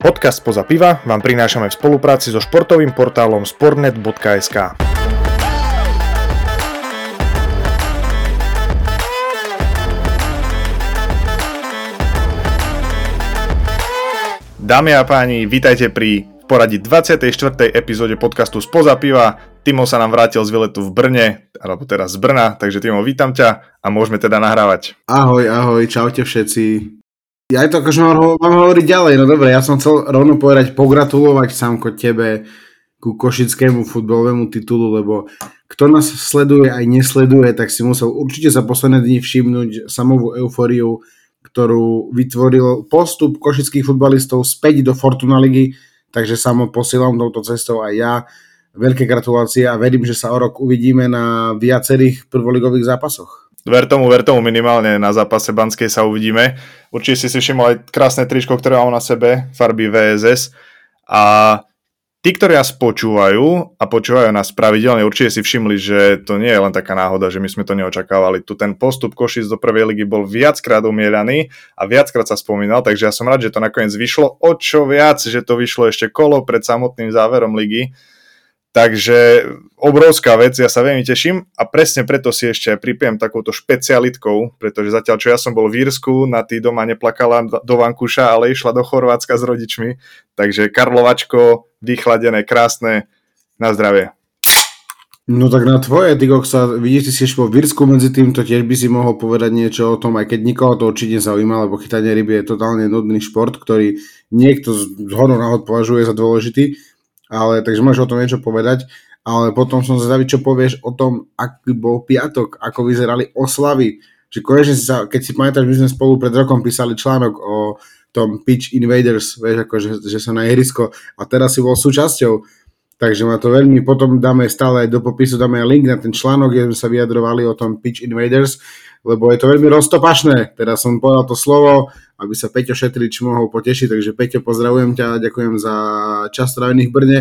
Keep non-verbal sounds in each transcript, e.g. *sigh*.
Podcast Poza piva vám prinášame v spolupráci so športovým portálom sportnet.sk. Dámy a páni, vítajte pri poradí 24. epizóde podcastu Spoza piva. Timo sa nám vrátil z výletu v Brne, alebo teraz z Brna, takže Timo, vítam ťa a môžeme teda nahrávať. Ahoj, ahoj, čaute všetci. Ja to akože mám, mám hovoriť ďalej, no dobre, ja som chcel rovno povedať, pogratulovať samko tebe ku košickému futbalovému titulu, lebo kto nás sleduje aj nesleduje, tak si musel určite za posledné dni všimnúť samovú eufóriu, ktorú vytvoril postup košických futbalistov späť do Fortuna ligy, takže samo posielam touto cestou aj ja. Veľké gratulácie a verím, že sa o rok uvidíme na viacerých prvoligových zápasoch. Ver tomu, ver tomu minimálne na zápase Banskej sa uvidíme. Určite si si všimol aj krásne tričko, ktoré mám na sebe, farby VSS. A tí, ktorí nás počúvajú a počúvajú nás pravidelne, určite si všimli, že to nie je len taká náhoda, že my sme to neočakávali. Tu ten postup Košic do prvej ligy bol viackrát umielaný a viackrát sa spomínal, takže ja som rád, že to nakoniec vyšlo. O čo viac, že to vyšlo ešte kolo pred samotným záverom ligy Takže obrovská vec, ja sa veľmi teším a presne preto si ešte pripijem takouto špecialitkou, pretože zatiaľ, čo ja som bol v Írsku, na tý doma neplakala do Vankúša, ale išla do Chorvátska s rodičmi. Takže Karlovačko, vychladené, krásne, na zdravie. No tak na tvoje, ty sa vidíš, ty si ešte v Írsku medzi tým, to tiež by si mohol povedať niečo o tom, aj keď nikoho to určite zaujíma, lebo chytanie ryby je totálne nudný šport, ktorý niekto z hodou náhod považuje za dôležitý ale takže môžeš o tom niečo povedať, ale potom som zvedavý, čo povieš o tom, aký bol piatok, ako vyzerali oslavy, že konečne si sa, keď si pamätáš, my sme spolu pred rokom písali článok o tom Pitch Invaders, vieš, ako, že, že sa na ihrisko a teraz si bol súčasťou, takže ma to veľmi, potom dáme stále do popisu, dáme aj link na ten článok, kde sme sa vyjadrovali o tom Pitch Invaders, lebo je to veľmi roztopašné, teraz som povedal to slovo, aby sa Peťo Šetrič mohol potešiť. Takže Peťo, pozdravujem ťa, ďakujem za čas strávený v Brne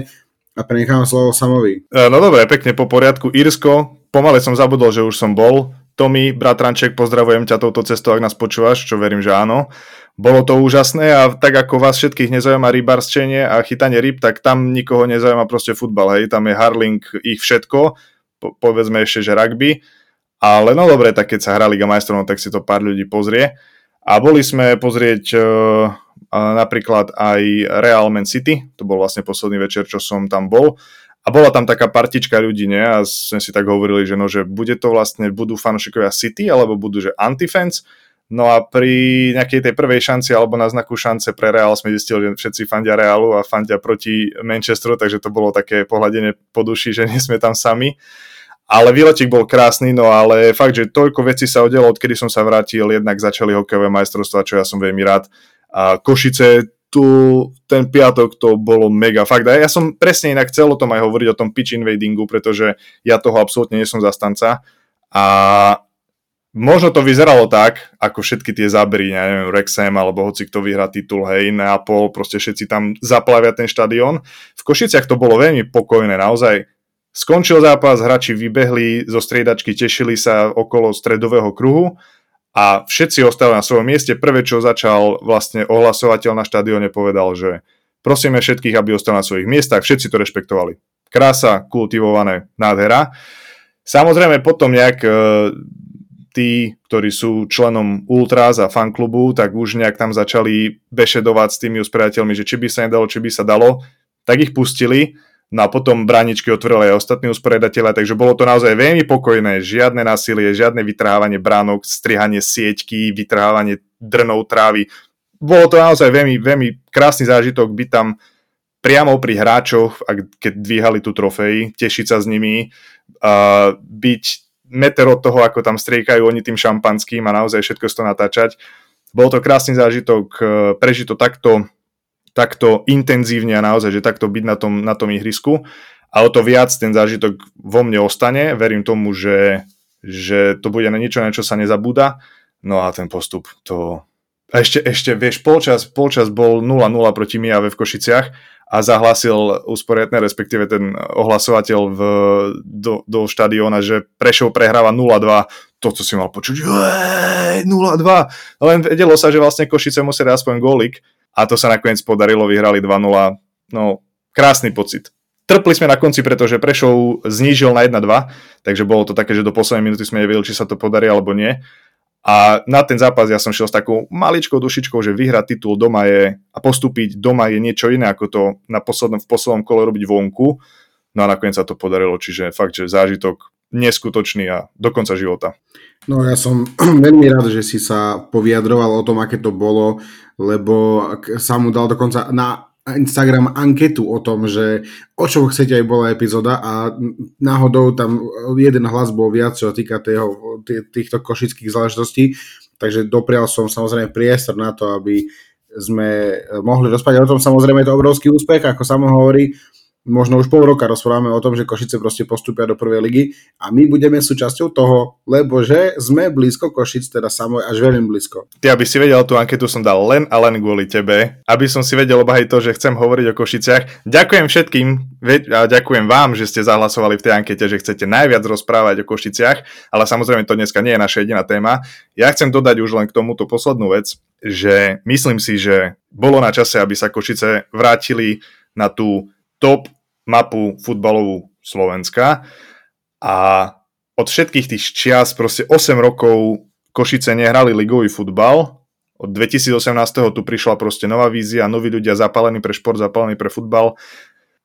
a prenechám slovo Samovi. E, no dobre, pekne po poriadku. Írsko, pomale som zabudol, že už som bol. Tomi, bratranček, pozdravujem ťa touto cestou, ak nás počúvaš, čo verím, že áno. Bolo to úžasné a tak ako vás všetkých nezaujíma rybarstenie a chytanie ryb, tak tam nikoho nezaujíma proste futbal, hej, tam je Harling ich všetko, po, povedzme ešte, že rugby, ale no dobre, tak keď sa hrá Liga majstrov, no tak si to pár ľudí pozrie. A boli sme pozrieť uh, napríklad aj Real Man City, to bol vlastne posledný večer, čo som tam bol. A bola tam taká partička ľudí, nie? A sme si tak hovorili, že no, že bude to vlastne, budú fanúšikovia City, alebo budú, že antifans. No a pri nejakej tej prvej šanci alebo na znaku šance pre Real sme zistili, že všetci fandia Realu a fandia proti Manchesteru, takže to bolo také pohľadenie po duši, že *laughs* nie sme tam sami. Ale výletik bol krásny, no ale fakt, že toľko vecí sa odelo, odkedy som sa vrátil, jednak začali hokejové majstrovstvá, čo ja som veľmi rád. A Košice, tu ten piatok to bolo mega fakt. A ja som presne inak chcel o tom aj hovoriť, o tom pitch invadingu, pretože ja toho absolútne nie som zastanca. A možno to vyzeralo tak, ako všetky tie zábery, neviem, Rexham alebo hoci kto vyhrá titul, hej, Neapol, proste všetci tam zaplavia ten štadión. V Košiciach to bolo veľmi pokojné, naozaj Skončil zápas, hráči vybehli zo striedačky, tešili sa okolo stredového kruhu a všetci ostali na svojom mieste. Prvé, čo začal vlastne ohlasovateľ na štadióne, povedal, že prosíme všetkých, aby ostali na svojich miestach, všetci to rešpektovali. Krása, kultivované, nádhera. Samozrejme potom nejak e, tí, ktorí sú členom Ultras a fanklubu, tak už nejak tam začali bešedovať s tými uspriateľmi, že či by sa nedalo, či by sa dalo, tak ich pustili No a potom bráničky otvorili aj ostatní usporiadatelia, takže bolo to naozaj veľmi pokojné, žiadne násilie, žiadne vytrhávanie bránok, strihanie sieťky, vytrhávanie drnov trávy. Bolo to naozaj veľmi, veľmi krásny zážitok byť tam priamo pri hráčoch, keď dvíhali tú trofej, tešiť sa s nimi, uh, byť meter od toho, ako tam striekajú oni tým šampanským a naozaj všetko to natáčať. Bol to krásny zážitok, prežiť to takto takto intenzívne a naozaj, že takto byť na tom, na tom ihrisku a o to viac ten zážitok vo mne ostane. Verím tomu, že, že to bude na niečo, na čo sa nezabúda. No a ten postup, to... A ešte, ešte, vieš, polčas, polčas bol 0-0 proti Mijave v Košiciach a zahlasil usporiadne, respektíve ten ohlasovateľ v, do, do štadióna, že Prešov prehráva 0-2. Toto si mal počuť, 0-2. Len vedelo sa, že vlastne Košice musia aspoň gólik, a to sa nakoniec podarilo, vyhrali 2-0. No, krásny pocit. Trpli sme na konci, pretože Prešov znížil na 1-2, takže bolo to také, že do poslednej minúty sme nevedeli, či sa to podarí alebo nie. A na ten zápas ja som šiel s takou maličkou dušičkou, že vyhrať titul doma je a postúpiť doma je niečo iné, ako to na poslednom, v poslednom kole robiť vonku. No a nakoniec sa to podarilo, čiže fakt, že zážitok neskutočný a do konca života. No ja som *clears throat* veľmi rád, že si sa poviadroval o tom, aké to bolo, lebo sa mu dal dokonca na Instagram anketu o tom, že o čom chcete aj bola epizóda a náhodou tam jeden hlas bol viac, čo týka tého, týchto košických záležitostí, takže doprial som samozrejme priestor na to, aby sme mohli rozprávať o tom. Samozrejme je to obrovský úspech, ako samo hovorí, možno už pol roka rozprávame o tom, že Košice proste postupia do prvej ligy a my budeme súčasťou toho, lebo že sme blízko Košic, teda samo až veľmi blízko. Ty, aby si vedel, tú anketu som dal len a len kvôli tebe, aby som si vedel obhajiť to, že chcem hovoriť o Košiciach. Ďakujem všetkým a ďakujem vám, že ste zahlasovali v tej ankete, že chcete najviac rozprávať o Košiciach, ale samozrejme to dneska nie je naša jediná téma. Ja chcem dodať už len k tomuto poslednú vec, že myslím si, že bolo na čase, aby sa Košice vrátili na tú top mapu futbalovú Slovenska a od všetkých tých čias, proste 8 rokov Košice nehrali ligový futbal, od 2018. tu prišla proste nová vízia, noví ľudia zapálení pre šport, zapálení pre futbal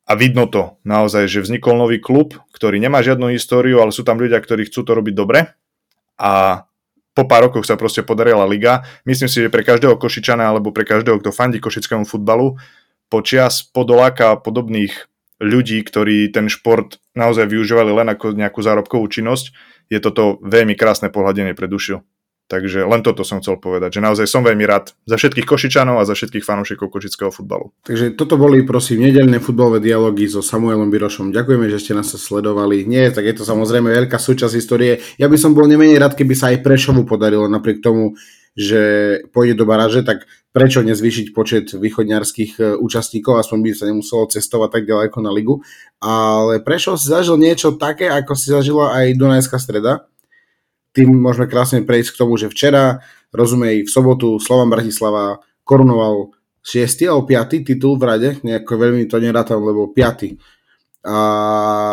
a vidno to naozaj, že vznikol nový klub, ktorý nemá žiadnu históriu, ale sú tam ľudia, ktorí chcú to robiť dobre a po pár rokoch sa proste podarila liga. Myslím si, že pre každého Košičana alebo pre každého, kto fandí košickému futbalu, počias Podoláka podobných ľudí, ktorí ten šport naozaj využívali len ako nejakú zárobkovú činnosť, je toto veľmi krásne pohľadenie pre dušiu. Takže len toto som chcel povedať, že naozaj som veľmi rád za všetkých Košičanov a za všetkých fanúšikov košického futbalu. Takže toto boli prosím nedelné futbalové dialógy so Samuelom Birošom. Ďakujeme, že ste nás sledovali. Nie, tak je to samozrejme veľká súčasť histórie. Ja by som bol nemenej rád, keby sa aj Prešovu podarilo napriek tomu, že pôjde do baráže, tak prečo nezvýšiť počet východňarských e, účastníkov, aspoň by sa nemuselo cestovať tak ďaleko na ligu. Ale prečo si zažil niečo také, ako si zažila aj Dunajská streda. Tým môžeme krásne prejsť k tomu, že včera, rozumej, v sobotu Slovan Bratislava korunoval 6. alebo 5. titul v rade, nejako veľmi to nerátam, lebo 5. A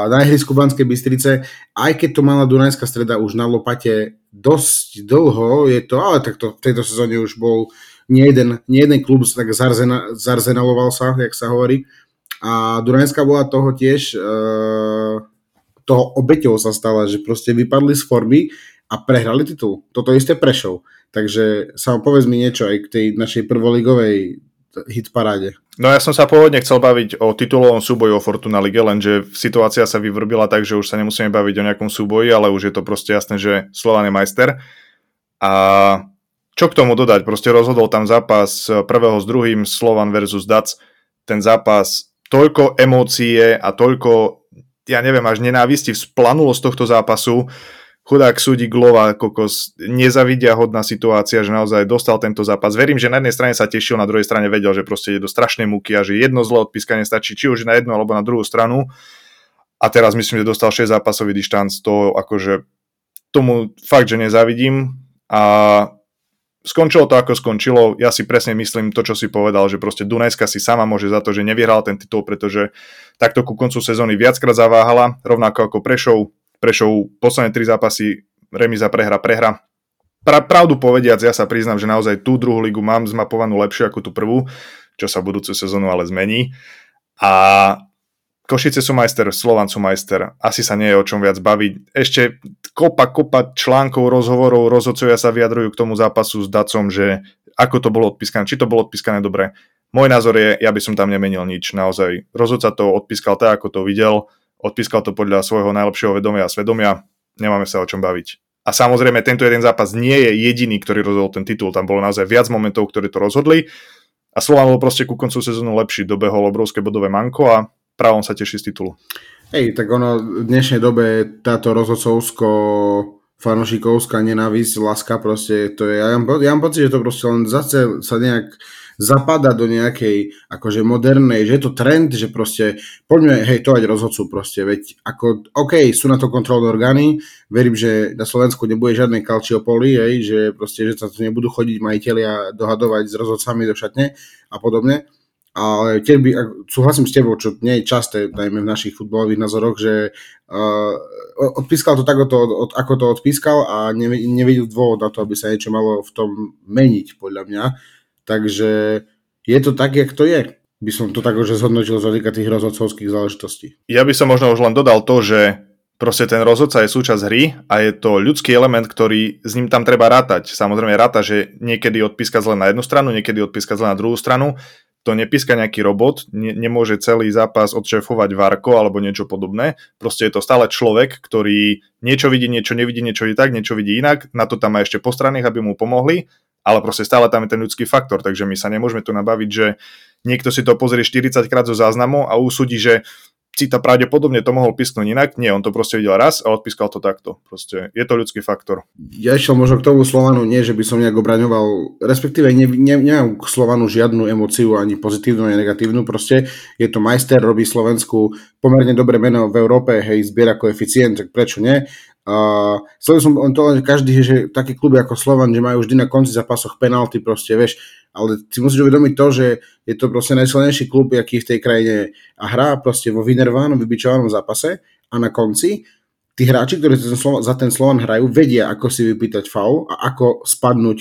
na ihrisku Banskej Bystrice, aj keď to mala Dunajská streda už na lopate dosť dlho, je to, ale takto v tejto sezóne už bol nie jeden, nie jeden klub tak zarzena, zarzenaloval sa, jak sa hovorí. A Dunajská bola toho tiež, e, toho obeťou sa stala, že proste vypadli z formy a prehrali titul. Toto isté Prešov. Takže sa povedz mi niečo aj k tej našej prvoligovej hit paráde. No ja som sa pôvodne chcel baviť o titulovom súboji o Fortuna Lige, lenže situácia sa vyvrbila tak, že už sa nemusíme baviť o nejakom súboji, ale už je to proste jasné, že Slovan je majster. A čo k tomu dodať? Proste rozhodol tam zápas prvého s druhým Slovan versus Dac. Ten zápas, toľko emócie a toľko, ja neviem, až nenávisti vzplanulo z tohto zápasu chudák súdi Glova, kokos, nezavidia hodná situácia, že naozaj dostal tento zápas. Verím, že na jednej strane sa tešil, na druhej strane vedel, že proste je do strašnej múky a že jedno zlé odpískanie stačí, či už na jednu alebo na druhú stranu. A teraz myslím, že dostal 6 zápasový dištanc, to akože tomu fakt, že nezavidím. A skončilo to ako skončilo. Ja si presne myslím to, čo si povedal, že proste Dunajska si sama môže za to, že nevyhral ten titul, pretože takto ku koncu sezóny viackrát zaváhala, rovnako ako Prešov, Prešov posledné tri zápasy, remiza, prehra, prehra. Pra, pravdu povediac, ja sa priznám, že naozaj tú druhú ligu mám zmapovanú lepšie ako tú prvú, čo sa budúcu sezónu ale zmení. A Košice sú majster, Slovan sú majster. Asi sa nie je o čom viac baviť. Ešte kopa, kopa článkov, rozhovorov, rozhodcovia sa vyjadrujú k tomu zápasu s Dacom, že ako to bolo odpískané, či to bolo odpískané dobre. Môj názor je, ja by som tam nemenil nič, naozaj. Rozhodca to odpískal tak, ako to videl odpískal to podľa svojho najlepšieho vedomia a svedomia, nemáme sa o čom baviť. A samozrejme, tento jeden zápas nie je jediný, ktorý rozhodol ten titul. Tam bolo naozaj viac momentov, ktoré to rozhodli. A Slovan bol proste ku koncu sezónu lepší, dobehol obrovské bodové manko a právom sa teší z titulu. Hej, tak ono v dnešnej dobe táto rozhodcovsko fanošikovská nenávisť, láska proste, to je, ja mám, ja mám pocit, že to proste len zase sa nejak zapadá do nejakej akože modernej, že je to trend, že proste poďme hejtovať rozhodcu proste, veď ako, OK, sú na to kontrolné orgány, verím, že na Slovensku nebude žiadne kalčiopoli, hej, že proste, že sa tu nebudú chodiť majiteľia dohadovať s rozhodcami do šatne a podobne, ale tiež by, súhlasím s tebou, čo nie je časté, najmä v našich futbalových názoroch, že uh, odpískal to tak, od, ako to odpískal a ne, nevidel dôvod na to, aby sa niečo malo v tom meniť, podľa mňa. Takže je to tak, jak to je. By som to tak už zhodnotil z hľadiska tých rozhodcovských záležitostí. Ja by som možno už len dodal to, že proste ten rozhodca je súčasť hry a je to ľudský element, ktorý s ním tam treba rátať. Samozrejme ráta, že niekedy odpíska zle na jednu stranu, niekedy odpíska zle na druhú stranu, to nepíska nejaký robot, ne, nemôže celý zápas odšefovať Varko alebo niečo podobné. Proste je to stále človek, ktorý niečo vidí, niečo nevidí, niečo vidí tak, niečo vidí inak. Na to tam má ešte postranných, aby mu pomohli, ale proste stále tam je ten ľudský faktor, takže my sa nemôžeme tu nabaviť, že niekto si to pozrie 40 krát zo záznamu a usúdi, že si to pravdepodobne to mohol písknuť inak. Nie, on to proste videl raz a odpískal to takto. Proste je to ľudský faktor. Ja išiel možno k tomu Slovanu, nie, že by som nejak obraňoval, respektíve ne, ne, nemám k Slovanu žiadnu emociu, ani pozitívnu, ani negatívnu. Proste je to majster, robí Slovensku pomerne dobré meno v Európe, hej, zbiera koeficient, tak prečo nie? Uh, chcel som to len každý, že také kluby ako Slovan, že majú vždy na konci zápasoch penalty, proste, vieš, ale si musíš uvedomiť to, že je to proste najsilnejší klub, aký v tej krajine a hrá proste vo vynervánom, vybičovanom zápase a na konci tí hráči, ktorí za ten Slovan hrajú, vedia, ako si vypýtať faul a ako spadnúť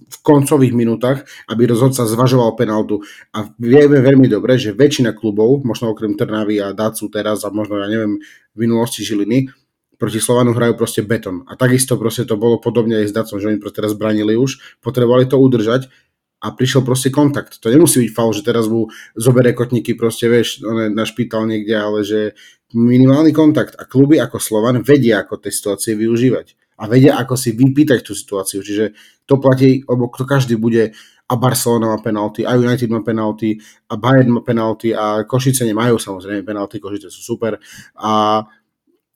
v koncových minútach, aby rozhodca zvažoval penaltu. A vieme veľmi dobre, že väčšina klubov, možno okrem Trnavy a Dacu teraz a možno, ja neviem, v minulosti Žiliny, proti Slovanu hrajú proste beton. A takisto proste to bolo podobne aj s Dacom, že oni proste teraz branili už, potrebovali to udržať a prišiel proste kontakt. To nemusí byť faul, že teraz mu zoberie kotníky proste, vieš, na špítal niekde, ale že minimálny kontakt a kluby ako Slovan vedia, ako tej situácie využívať a vedia, ako si vypýtať tú situáciu. Čiže to platí, lebo to každý bude a Barcelona má penalty, a United má penalty, a Bayern má penalty, a Košice nemajú samozrejme penalty, Košice sú super. A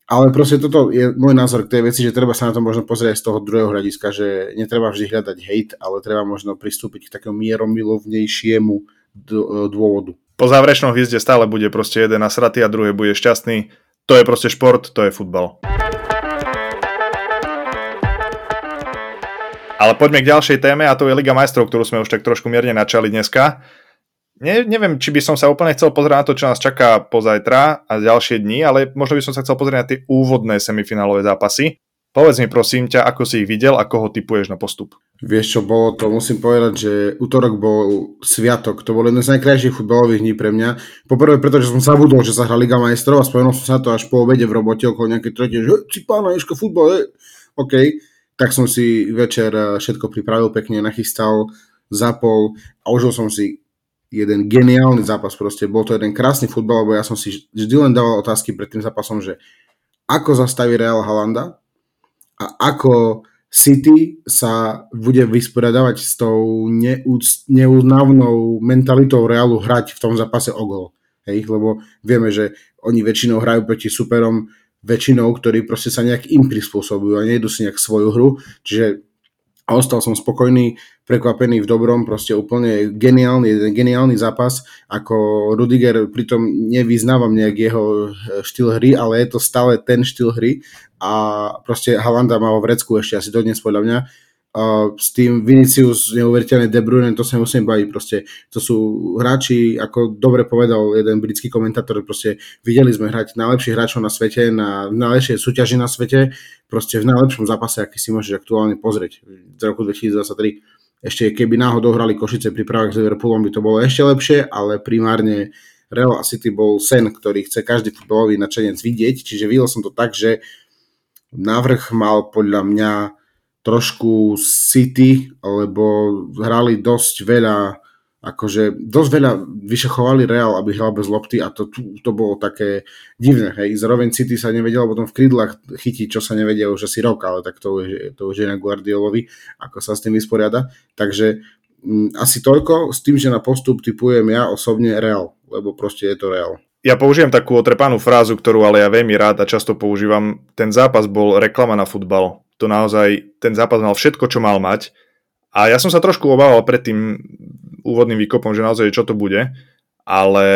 ale proste toto je môj názor k tej veci, že treba sa na to možno pozrieť z toho druhého hľadiska, že netreba vždy hľadať hate, ale treba možno pristúpiť k takému mieromilovnejšiemu e, dôvodu. Po záverečnom hviezde stále bude proste jeden nasratý a druhý bude šťastný. To je proste šport, to je futbal. Ale poďme k ďalšej téme a to je Liga majstrov, ktorú sme už tak trošku mierne načali dneska ne, neviem, či by som sa úplne chcel pozrieť na to, čo nás čaká pozajtra a ďalšie dni, ale možno by som sa chcel pozrieť na tie úvodné semifinálové zápasy. Povedz mi prosím ťa, ako si ich videl a koho typuješ na postup. Vieš čo bolo to, musím povedať, že útorok bol sviatok, to bol jeden z najkrajších futbalových dní pre mňa. Poprvé preto, že som zabudol, že sa hra Liga majstrov a spomenul som sa to až po obede v robote okolo nejakej tretie, že si pána Ješko futbal, je. OK, tak som si večer eh, všetko pripravil pekne, nachystal, zapol a užil som si jeden geniálny zápas proste. Bol to jeden krásny futbal, lebo ja som si vždy len dával otázky pred tým zápasom, že ako zastaví Real Halanda a ako City sa bude vysporiadavať s tou neúnavnou mentalitou Realu hrať v tom zápase o gol. Hej, lebo vieme, že oni väčšinou hrajú proti superom väčšinou, ktorí proste sa nejak im prispôsobujú a nejdu si nejak svoju hru, čiže a ostal som spokojný, prekvapený v dobrom, proste úplne geniálny, geniálny zápas, ako Rudiger, pritom nevyznávam nejak jeho eh, štýl hry, ale je to stále ten štýl hry. A proste Halanda má vo vrecku ešte asi dodnes podľa mňa S tým Vinicius, neuveriteľne De Bruyne, to sa musím baviť, proste to sú hráči, ako dobre povedal jeden britský komentátor, proste videli sme hrať najlepších hráčov na svete, na najlepšej súťaži na svete, proste v najlepšom zápase, aký si môžeš aktuálne pozrieť z roku 2023. Ešte keby náhodou hrali Košice pri právach s Liverpoolom, by to bolo ešte lepšie, ale primárne Real City bol sen, ktorý chce každý futbalový načenec vidieť, čiže videl som to tak, že návrh mal podľa mňa trošku City, lebo hrali dosť veľa akože dosť veľa vyšachovali Real, aby hral bez lopty a to, to bolo také divné, hej. Zároveň City sa nevedel potom v krídlach chytiť, čo sa nevedia už asi rok, ale tak to už, to už je na Guardiolovi, ako sa s tým vysporiada. Takže m, mm, asi toľko s tým, že na postup typujem ja osobne Real, lebo proste je to Real. Ja použijem takú otrepanú frázu, ktorú ale ja veľmi rád a často používam. Ten zápas bol reklama na futbal to naozaj, ten zápas mal všetko, čo mal mať A ja som sa trošku obával pred tým úvodným výkopom, že naozaj čo to bude, ale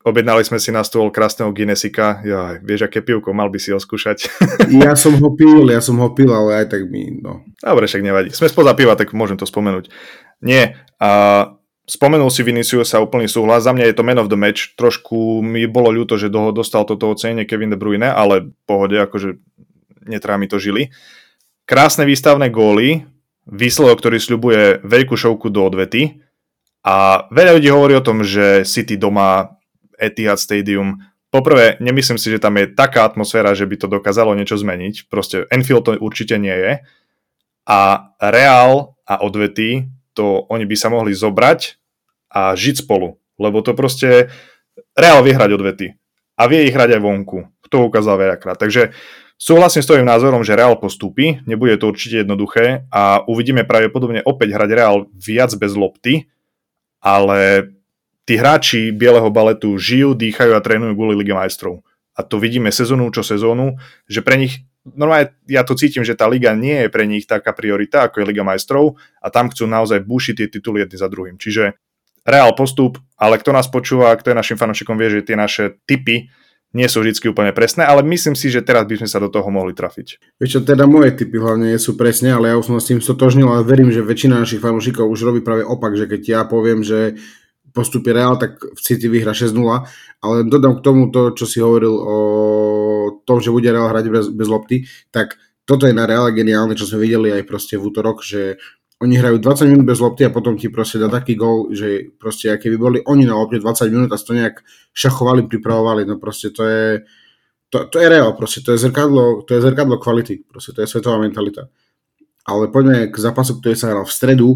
objednali sme si na stôl krásneho Guinnessika. Ja, vieš, aké pivko, mal by si ho skúšať. *laughs* ja som ho pil, ja som ho pil, ale aj tak mi, no. Dobre, však nevadí. Sme spoza piva, tak môžem to spomenúť. Nie, a Spomenul si Vinicius sa úplný súhlas, za mňa je to man of the match, trošku mi bolo ľúto, že do, dostal toto ocenenie Kevin De Bruyne, ale pohode, akože netrá mi to žili. Krásne výstavné góly, výsledok, ktorý sľubuje veľkú šovku do odvety a veľa ľudí hovorí o tom, že City doma Etihad Stadium Poprvé, nemyslím si, že tam je taká atmosféra, že by to dokázalo niečo zmeniť. Proste Enfield to určite nie je. A Real a odvety, to oni by sa mohli zobrať a žiť spolu. Lebo to proste Real vie hrať odvety. A vie ich hrať aj vonku. To ukázal veľakrát. Takže súhlasím s tvojim názorom, že Real postúpi. Nebude to určite jednoduché a uvidíme pravdepodobne opäť hrať Real viac bez lopty, ale tí hráči bieleho baletu žijú, dýchajú a trénujú kvôli Lige majstrov. A to vidíme sezónu čo sezónu, že pre nich normálne ja to cítim, že tá liga nie je pre nich taká priorita, ako je Liga majstrov a tam chcú naozaj bušiť tie tituly jedny za druhým. Čiže reál postup, ale kto nás počúva, kto je našim fanúšikom, vie, že tie naše typy nie sú vždy úplne presné, ale myslím si, že teraz by sme sa do toho mohli trafiť. Vieš teda moje typy hlavne nie sú presne, ale ja už som s tým stotožnil a verím, že väčšina našich fanúšikov už robí práve opak, že keď ja poviem, že postupí Real, tak v City vyhra 6-0, ale dodám k tomu to, čo si hovoril o tom, že bude Real hrať bez, bez lopty, tak toto je na Real geniálne, čo sme videli aj proste v útorok, že oni hrajú 20 minút bez lopty a potom ti proste dá taký gol, že proste aké by boli oni na lopte 20 minút a to nejak šachovali, pripravovali, no proste to je to, to je reál, proste to je zrkadlo, to je zrkadlo kvality, proste to je svetová mentalita. Ale poďme k zápasu, ktorý sa hral v stredu,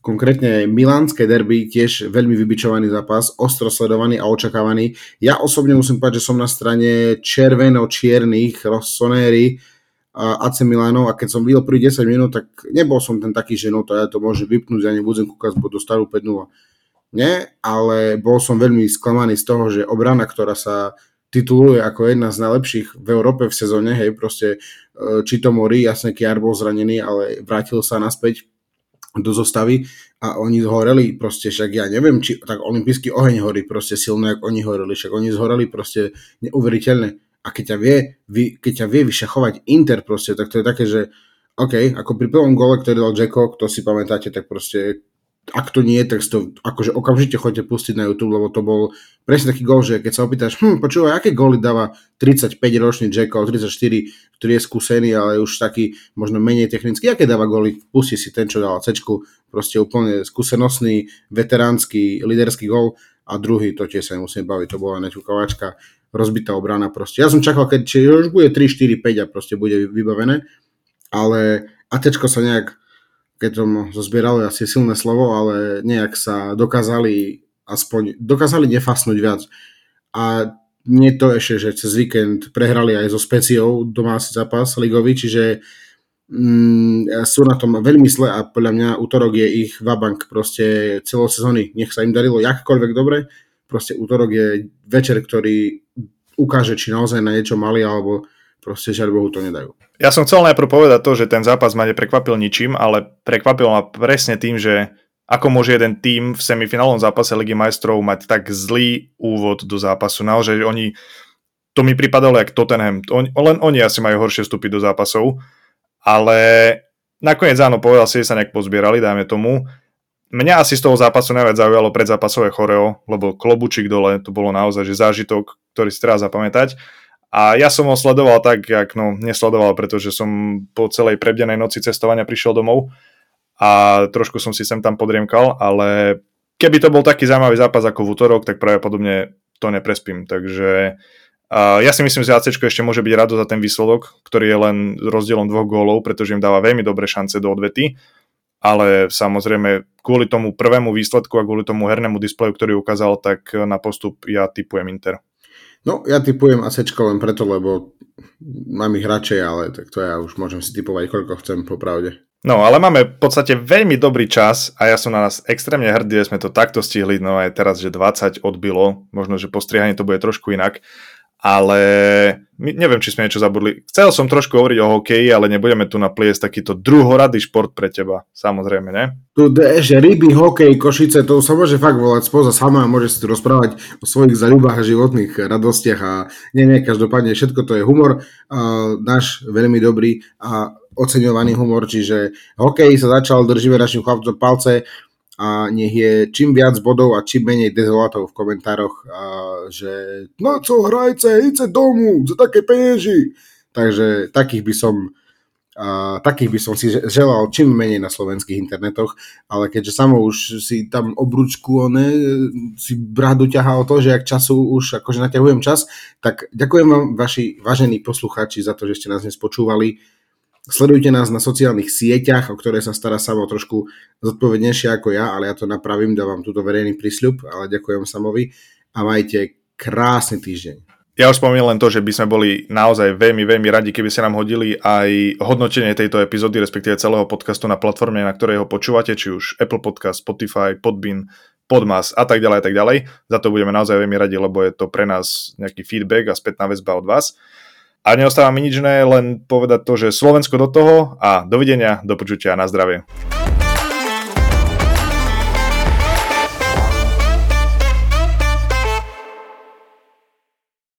konkrétne Milánske derby, tiež veľmi vybičovaný zápas, ostro sledovaný a očakávaný. Ja osobne musím povedať, že som na strane červeno-čiernych Rossoneri, AC Milánov a keď som videl prvý 10 minút, tak nebol som ten taký, že no to ja to môžem vypnúť, ja nebudem kúkať, bo dostanú 5-0. Nie, ale bol som veľmi sklamaný z toho, že obrana, ktorá sa tituluje ako jedna z najlepších v Európe v sezóne, hej, proste e, či to Mori, jasne Kiar bol zranený, ale vrátil sa naspäť do zostavy a oni zhoreli, proste však ja neviem, či tak olimpijský oheň horí proste silno, ako oni horeli, však oni zhoreli proste neuveriteľne a keď ťa vie, vy, keď ťa vie vyšachovať Inter proste, tak to je také, že OK, ako pri prvom gole, ktorý dal Jacko, kto si pamätáte, tak proste ak to nie, tak to akože okamžite chodite pustiť na YouTube, lebo to bol presne taký gol, že keď sa opýtaš, hm, počúvaj, aké góly dáva 35-ročný Jacko, 34, ktorý je skúsený, ale už taký možno menej technický, aké dáva góly, pusti si ten, čo dal C, proste úplne skúsenostný, veteránsky, liderský gól a druhý, to tiež sa nemusím baviť, to bola neťukovačka, rozbitá obrana proste. Ja som čakal, keď či už bude 3, 4, 5 a proste bude vybavené, ale Atečko sa nejak, keď som zozbieral asi silné slovo, ale nejak sa dokázali aspoň, dokázali nefasnúť viac. A nie to ešte, že cez víkend prehrali aj so Speciou domáci zápas ligový, čiže mm, sú na tom veľmi zle a podľa mňa útorok je ich vabank proste celou sezóny. Nech sa im darilo jakkoľvek dobre, proste útorok je večer, ktorý ukáže, či naozaj na niečo mali, alebo proste žiaľ Bohu to nedajú. Ja som chcel najprv povedať to, že ten zápas ma neprekvapil ničím, ale prekvapil ma presne tým, že ako môže jeden tým v semifinálnom zápase Ligy majstrov mať tak zlý úvod do zápasu. Naozaj oni, to mi pripadalo jak Tottenham. On, len oni asi majú horšie vstupy do zápasov, ale nakoniec áno, povedal si, že sa nejak pozbierali, dajme tomu. Mňa asi z toho zápasu najviac zaujalo predzápasové choreo, lebo klobučík dole, to bolo naozaj že zážitok, ktorý si treba zapamätať. A ja som ho sledoval tak, jak no, nesledoval, pretože som po celej prebdenej noci cestovania prišiel domov a trošku som si sem tam podriemkal, ale keby to bol taký zaujímavý zápas ako v útorok, tak pravdepodobne to neprespím. Takže uh, ja si myslím, že AC ešte môže byť rado za ten výsledok, ktorý je len rozdielom dvoch gólov, pretože im dáva veľmi dobré šance do odvety ale samozrejme kvôli tomu prvému výsledku a kvôli tomu hernému displeju, ktorý ukázal, tak na postup ja typujem Inter. No, ja typujem AC len preto, lebo mám ich radšej, ale tak to ja už môžem si typovať, koľko chcem, popravde. No, ale máme v podstate veľmi dobrý čas a ja som na nás extrémne hrdý, že sme to takto stihli, no aj teraz, že 20 odbilo, možno, že po striehaní to bude trošku inak, ale neviem, či sme niečo zabudli. Chcel som trošku hovoriť o hokeji, ale nebudeme tu napliesť takýto druhoradý šport pre teba, samozrejme, ne? Tu že ryby, hokej, košice, to sa môže fakt volať spoza sama a môže si tu rozprávať o svojich zaľubách a životných radostiach a nie, nie, každopádne všetko to je humor, uh, náš veľmi dobrý a oceňovaný humor, čiže hokej sa začal, držíme našim chlapcom palce, a nech je čím viac bodov a čím menej dezolátov v komentároch, a že na co hrajce, idce domu, za také penieži. Takže takých by som a takých by som si želal čím menej na slovenských internetoch, ale keďže samo už si tam obručku one, si brat doťahal to, že ak času už akože naťahujem čas, tak ďakujem vám vaši vážení posluchači za to, že ste nás dnes počúvali. Sledujte nás na sociálnych sieťach, o ktoré sa stará Samo trošku zodpovednejšie ako ja, ale ja to napravím, dávam túto verejný prísľub, ale ďakujem Samovi a majte krásny týždeň. Ja už spomínam len to, že by sme boli naozaj veľmi, veľmi radi, keby ste nám hodili aj hodnotenie tejto epizódy, respektíve celého podcastu na platforme, na ktorej ho počúvate, či už Apple Podcast, Spotify, Podbean, Podmas a tak ďalej a tak ďalej. Za to budeme naozaj veľmi radi, lebo je to pre nás nejaký feedback a spätná väzba od vás. A neostáva mi nič iné, len povedať to, že Slovensko do toho a dovidenia, do počutia, na zdravie.